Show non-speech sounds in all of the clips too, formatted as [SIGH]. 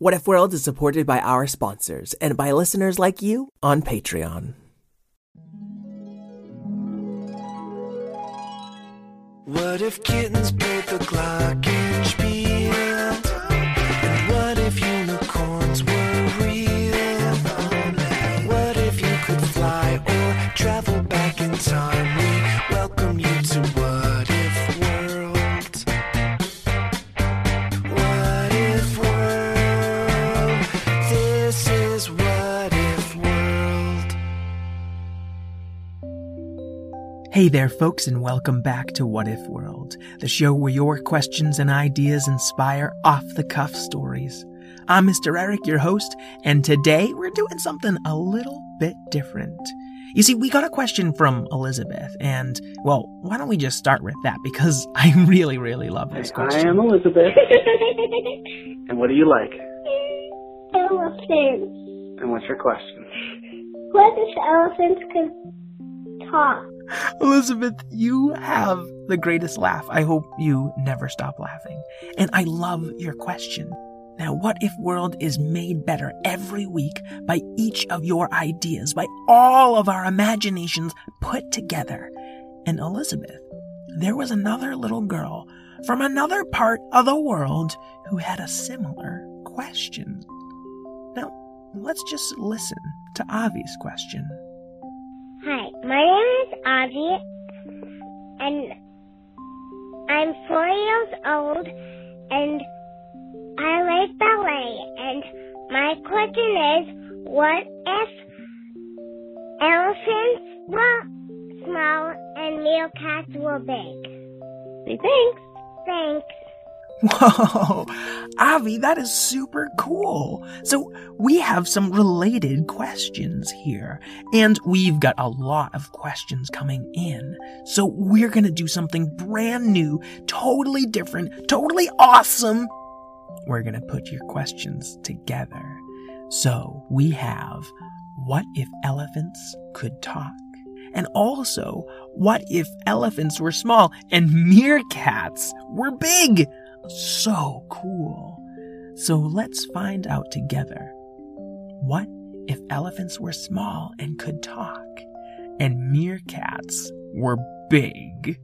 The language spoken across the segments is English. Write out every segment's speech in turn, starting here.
What If World is supported by our sponsors and by listeners like you on Patreon. What if kittens played the? And Hey there, folks, and welcome back to What If World, the show where your questions and ideas inspire off the cuff stories. I'm Mr. Eric, your host, and today we're doing something a little bit different. You see, we got a question from Elizabeth, and, well, why don't we just start with that? Because [LAUGHS] I really, really love this question. I am Elizabeth. [LAUGHS] and what do you like? Elephants. And what's your question? What if elephants could talk? [LAUGHS] Elizabeth, you have the greatest laugh. I hope you never stop laughing. And I love your question. Now, What If World is made better every week by each of your ideas, by all of our imaginations put together. And Elizabeth, there was another little girl from another part of the world who had a similar question. Now, let's just listen to Avi's question. Hi, my name is Avi, and I'm four years old, and I like ballet. And my question is, what if elephants were small and meerkats were big? Say thanks. Thanks. [LAUGHS] Whoa, Avi, that is super cool. So we have some related questions here, and we've got a lot of questions coming in. So we're gonna do something brand new, totally different, totally awesome. We're gonna put your questions together. So we have, what if elephants could talk? And also, what if elephants were small and meerkats were big? So cool. So let's find out together. What if elephants were small and could talk, and meerkats were big?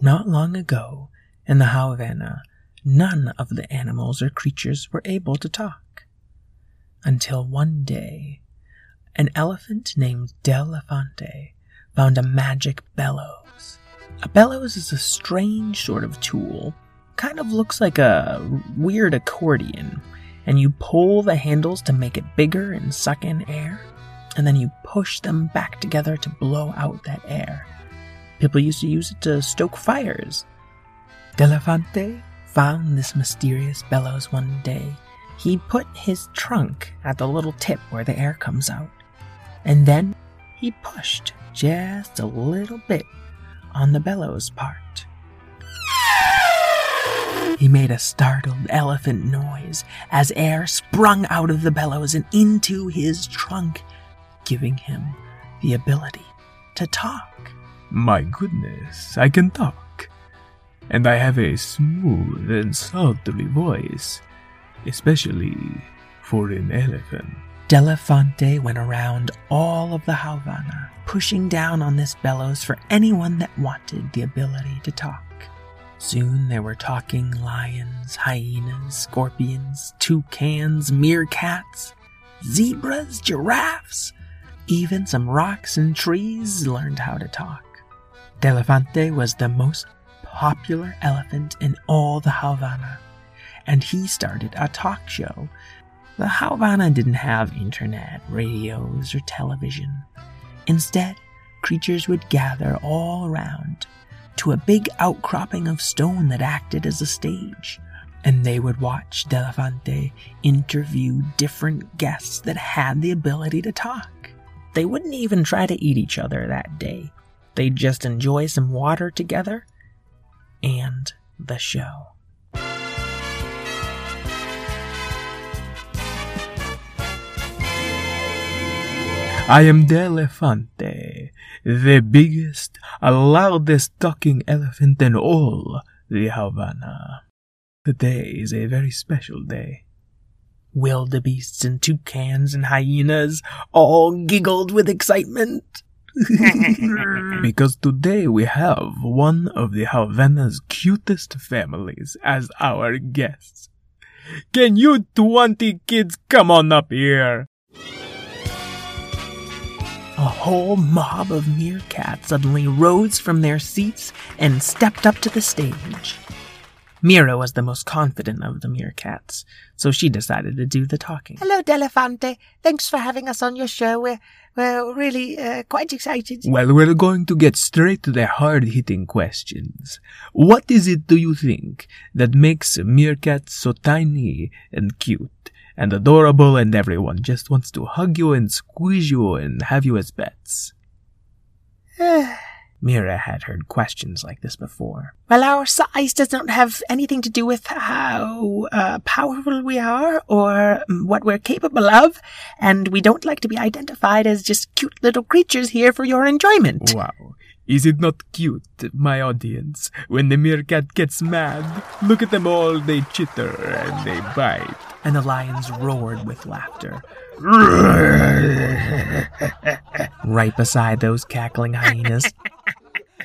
Not long ago, in the Havana, none of the animals or creatures were able to talk. Until one day, an elephant named Delefante found a magic bellows. A bellows is a strange sort of tool. Kind of looks like a weird accordion, and you pull the handles to make it bigger and suck in air, and then you push them back together to blow out that air. People used to use it to stoke fires. Delefante found this mysterious bellows one day. He put his trunk at the little tip where the air comes out, and then he pushed just a little bit on the bellows part. He made a startled elephant noise as air sprung out of the bellows and into his trunk, giving him the ability to talk. My goodness, I can talk. And I have a smooth and sultry voice, especially for an elephant. Delefante went around all of the Havana, pushing down on this bellows for anyone that wanted the ability to talk. Soon there were talking lions, hyenas, scorpions, toucans, meerkats, zebras, giraffes, even some rocks and trees learned how to talk. Delefante was the most popular elephant in all the Havana, and he started a talk show the Havana didn't have internet, radios, or television. Instead, creatures would gather all around to a big outcropping of stone that acted as a stage, and they would watch Delefante interview different guests that had the ability to talk. They wouldn't even try to eat each other that day. They'd just enjoy some water together and the show. I am the Elefante, the biggest, loudest talking elephant in all the Havana. Today is a very special day. Wildebeests and toucans and hyenas all giggled with excitement. [LAUGHS] Because today we have one of the Havana's cutest families as our guests. Can you 20 kids come on up here? A whole mob of meerkats suddenly rose from their seats and stepped up to the stage. Mira was the most confident of the meerkats, so she decided to do the talking. Hello, Delafante. Thanks for having us on your show. We're, we're really uh, quite excited. Well, we're going to get straight to the hard hitting questions. What is it, do you think, that makes meerkats so tiny and cute and adorable and everyone just wants to hug you and squeeze you and have you as pets? [SIGHS] Mira had heard questions like this before. Well, our size does not have anything to do with how uh, powerful we are or what we're capable of, and we don't like to be identified as just cute little creatures here for your enjoyment. Wow. Is it not cute, my audience? When the meerkat gets mad, look at them all, they chitter and they bite. And the lions roared with laughter. [LAUGHS] right beside those cackling hyenas,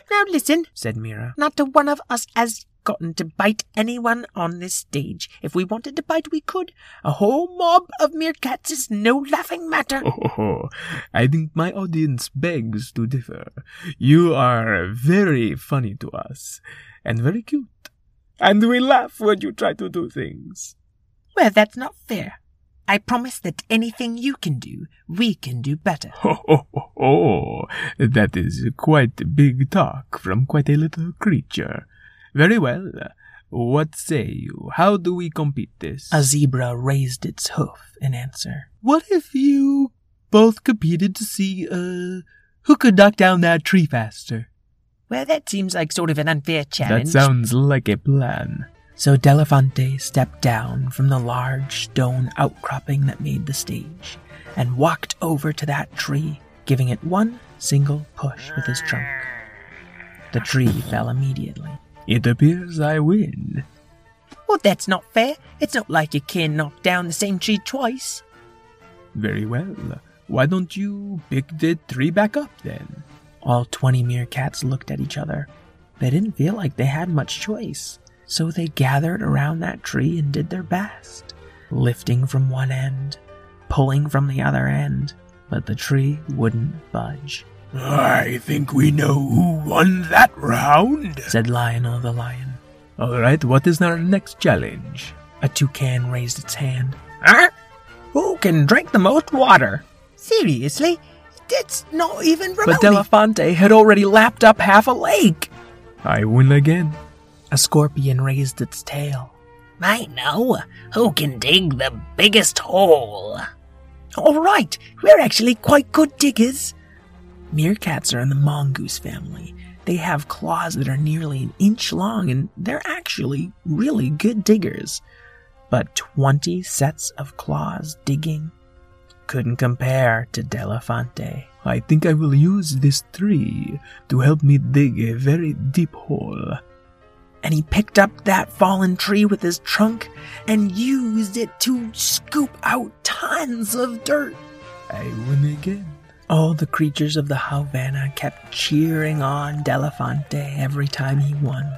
Now listen, said Mira. not a one of us has gotten to bite anyone on this stage. If we wanted to bite, we could. A whole mob of meerkats is no laughing matter. Oh, [LAUGHS] I think my audience begs to differ. You are very funny to us and very cute. And we laugh when you try to do things. Well, that's not fair. I promise that anything you can do, we can do better. Oh, oh, oh, oh, that is quite big talk from quite a little creature. Very well. What say you? How do we compete this? A zebra raised its hoof in answer. What if you both competed to see, uh, who could knock down that tree faster? Well, that seems like sort of an unfair challenge. That sounds like a plan. So Delafante stepped down from the large stone outcropping that made the stage and walked over to that tree, giving it one single push with his trunk. The tree fell immediately. It appears I win. Well, that's not fair. It's not like you can knock down the same tree twice. Very well. Why don't you pick the tree back up then? All 20 meerkats looked at each other. They didn't feel like they had much choice, so they gathered around that tree and did their best, lifting from one end, pulling from the other end, but the tree wouldn't budge, I think we know who won that round. said Lionel the lion. All right, what is our next challenge? A toucan raised its hand. Huh? Who can drink the most water? Seriously? That's not even remotely. But Delafonte had already lapped up half a lake. I win again. A scorpion raised its tail. I know. Who can dig the biggest hole? All right, we're actually quite good diggers. Meerkats are in the mongoose family. They have claws that are nearly an inch long and they're actually really good diggers. But 20 sets of claws digging couldn't compare to Delafante. I think I will use this tree to help me dig a very deep hole. And he picked up that fallen tree with his trunk and used it to scoop out tons of dirt. I win again. All the creatures of the Havana kept cheering on Delafante every time he won.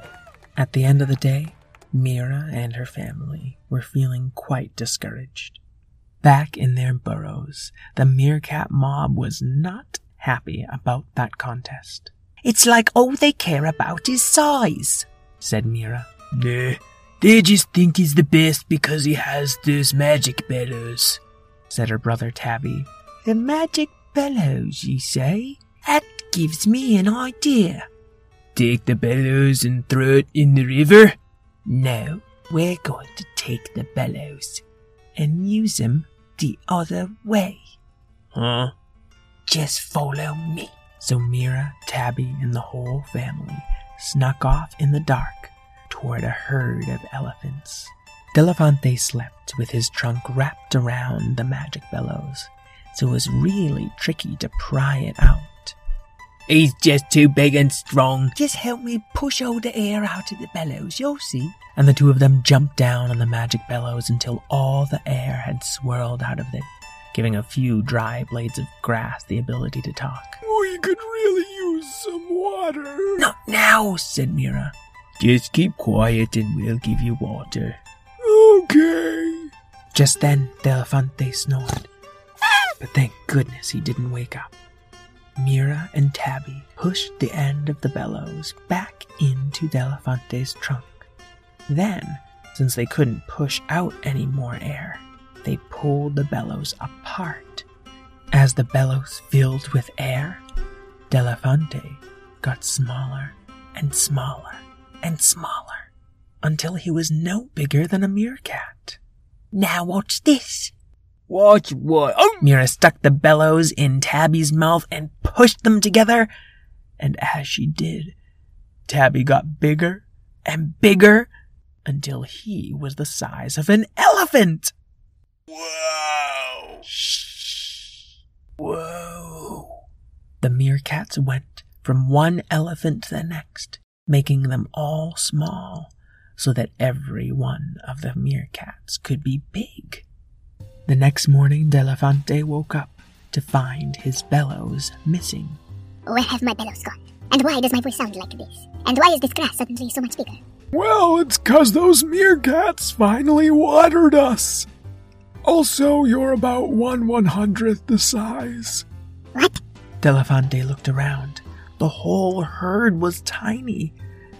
At the end of the day, Mira and her family were feeling quite discouraged. Back in their burrows, the meerkat mob was not happy about that contest, It's like all they care about is size. said Mira. Nah, they just think he's the best because he has those magic bellows. Said her brother Tabby. The magic bellows, you say? That gives me an idea. Take the bellows and throw it in the river? No, we're going to take the bellows and use them the other way. Huh? Just follow me. So Mira, Tabby, and the whole family snuck off in the dark toward a herd of elephants. Delafante slept with his trunk wrapped around the magic bellows, so it was really tricky to pry it out. He's just too big and strong. Just help me push all the air out of the bellows, you'll see. And the two of them jumped down on the magic bellows until all the air had swirled out of it, giving a few dry blades of grass the ability to talk. We could really use some water. Not now, said Mira. Just keep quiet and we'll give you water. Okay. Just then, Delafante snored. But thank goodness he didn't wake up. Mira and Tabby pushed the end of the bellows back into Delafante's trunk. Then, since they couldn't push out any more air, they pulled the bellows apart. As the bellows filled with air, Delafante got smaller and smaller and smaller until he was no bigger than a meerkat. Now watch this. Watch what? Oh! Mira stuck the bellows in Tabby's mouth and pushed them together. And as she did, Tabby got bigger and bigger until he was the size of an elephant. Wow. Shh. Whoa. The meerkats went from one elephant to the next, making them all small so that every one of the meerkats could be big. The next morning, Delafante woke up to find his bellows missing. Where have my bellows gone? And why does my voice sound like this? And why is this grass suddenly so much bigger? Well, it's 'cause those meerkats finally watered us. Also, you're about one one hundredth the size. What? Delafante looked around. The whole herd was tiny.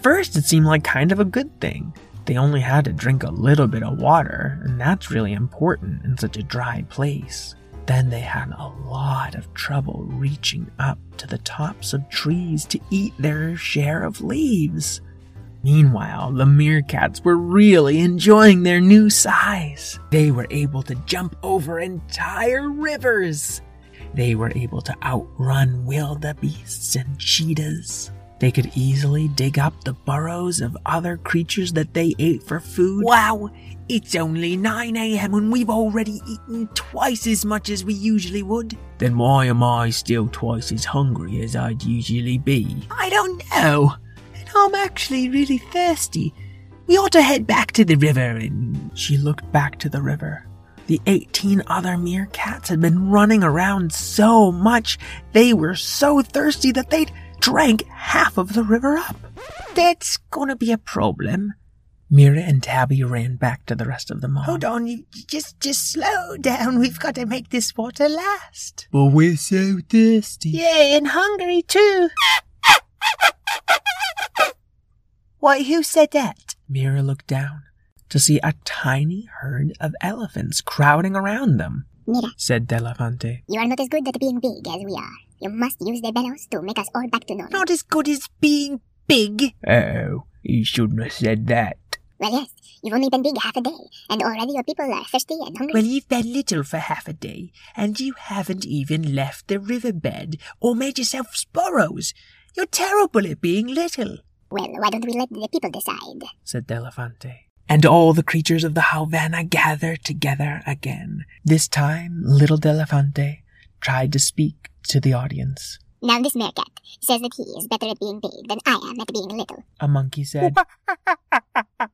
First, it seemed like kind of a good thing. They only had to drink a little bit of water, and that's really important in such a dry place. Then they had a lot of trouble reaching up to the tops of trees to eat their share of leaves. Meanwhile, the meerkats were really enjoying their new size. They were able to jump over entire rivers. They were able to outrun wildebeests and cheetahs. They could easily dig up the burrows of other creatures that they ate for food. Wow, it's only 9 a.m. and we've already eaten twice as much as we usually would. Then why am I still twice as hungry as I'd usually be? I don't know. And I'm actually really thirsty. We ought to head back to the river and. She looked back to the river. The 18 other meerkats had been running around so much, they were so thirsty that they'd drank half of the river up. That's gonna be a problem. Mira and Tabby ran back to the rest of the mob. Hold on, you just just slow down. We've got to make this water last. But we're so thirsty. Yeah, and hungry too. Why, who said that? Mira looked down to see a tiny herd of elephants crowding around them, Mira, said Delafante. you are not as good at being big as we are. You must use the bellows to make us all back to normal. Not as good as being big. Oh, you shouldn't have said that. Well, yes, you've only been big half a day, and already your people are thirsty and hungry. Well, you've been little for half a day, and you haven't even left the riverbed or made yourself burrows. You're terrible at being little, Well, why don't we let the people decide? said Delafante. And all the creatures of the Havana gathered together again. This time, little Delafante tried to speak to the audience. Now, this meerkat says that he is better at being big than I am at being little. A monkey said. [LAUGHS]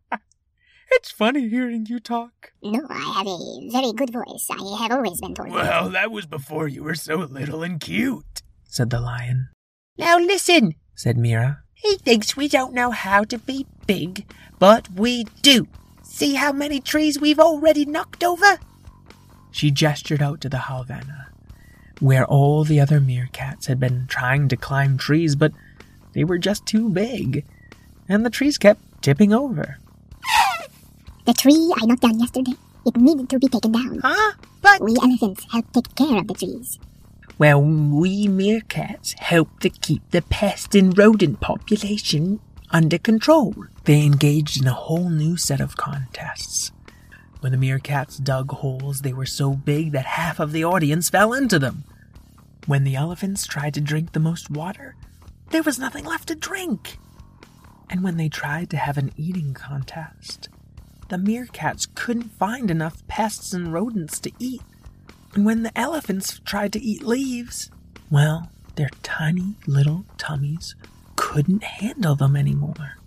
it's funny hearing you talk. No, I have a very good voice. I have always been told. Well, that was before you were so little and cute. said the lion. Now listen, said Mira. He thinks we don't know how to be big, but we do. See how many trees we've already knocked over? She gestured out to the Havana, where all the other meerkats had been trying to climb trees, but they were just too big, and the trees kept tipping over. The tree I knocked down yesterday, it needed to be taken down. Huh? But We elephants help take care of the trees. Well, we meerkats help to keep the pest and rodent population under control. They engaged in a whole new set of contests. When the meerkats dug holes, they were so big that half of the audience fell into them. When the elephants tried to drink the most water, there was nothing left to drink. And when they tried to have an eating contest, the meerkats couldn't find enough pests and rodents to eat. And when the elephants tried to eat leaves, well, their tiny little tummies couldn't handle them anymore.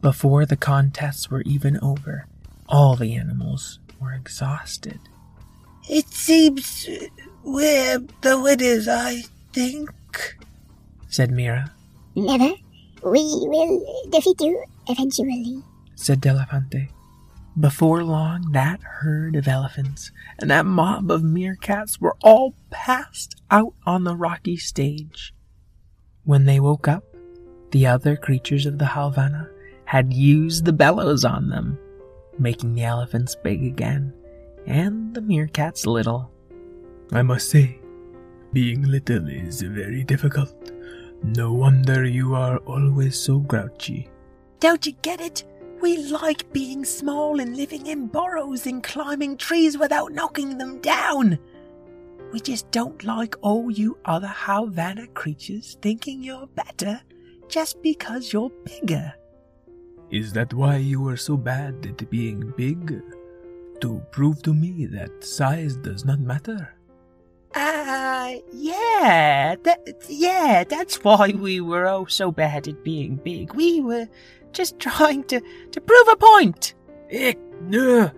Before the contests were even over, all the animals were exhausted. It seems we're the winners, I think, said Mira. Never. We will defeat you eventually. said Delafante. Before long, that herd of elephants and that mob of meerkats were all passed out on the rocky stage. When they woke up, the other creatures of the Halvana had used the bellows on them, making the elephants big again and the meerkats little. I must say, being little is very difficult. No wonder you are always so grouchy. Don't you get it? We like being small and living in burrows and climbing trees without knocking them down. We just don't like all you other Havana creatures thinking you're better just because you're bigger. Is that why you were so bad at being big? To prove to me that size does not matter? Uh, yeah, that, yeah, that's why we were oh so bad at being big. We were just trying to, to prove a point. Heck, no.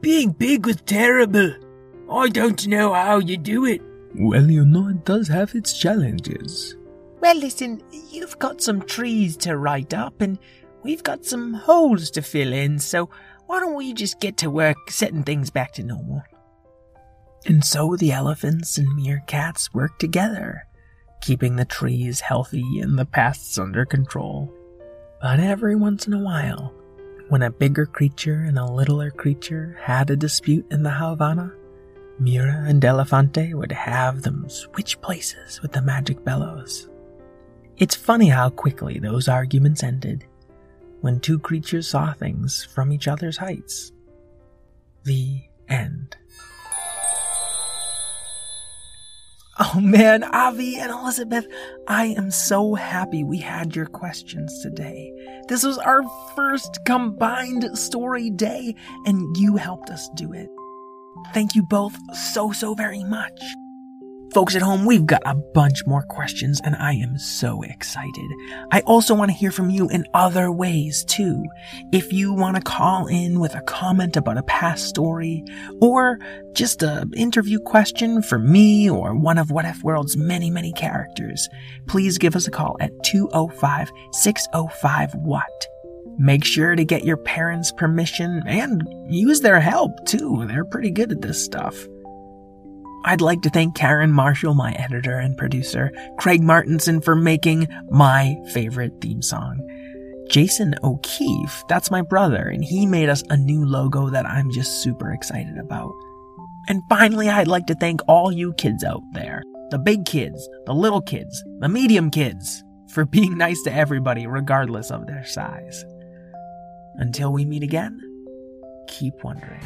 Being big was terrible. I don't know how you do it. Well, you know it does have its challenges. Well, listen, you've got some trees to write up and we've got some holes to fill in, so why don't we just get to work setting things back to normal? And so the elephants and meerkats worked together, keeping the trees healthy and the pests under control. But every once in a while, when a bigger creature and a littler creature had a dispute in the Havana, Mira and Elefante would have them switch places with the magic bellows. It's funny how quickly those arguments ended when two creatures saw things from each other's heights. The end. Oh man, Avi and Elizabeth, I am so happy we had your questions today. This was our first combined story day, and you helped us do it. Thank you both so, so very much. Folks at home, we've got a bunch more questions and I am so excited. I also want to hear from you in other ways too. If you want to call in with a comment about a past story or just a interview question for me or one of What If World's many, many characters, please give us a call at 205-605-WHAT. Make sure to get your parents' permission and use their help too. They're pretty good at this stuff. I'd like to thank Karen Marshall, my editor and producer, Craig Martinson for making my favorite theme song. Jason O'Keefe, that's my brother, and he made us a new logo that I'm just super excited about. And finally, I'd like to thank all you kids out there the big kids, the little kids, the medium kids for being nice to everybody regardless of their size. Until we meet again, keep wondering.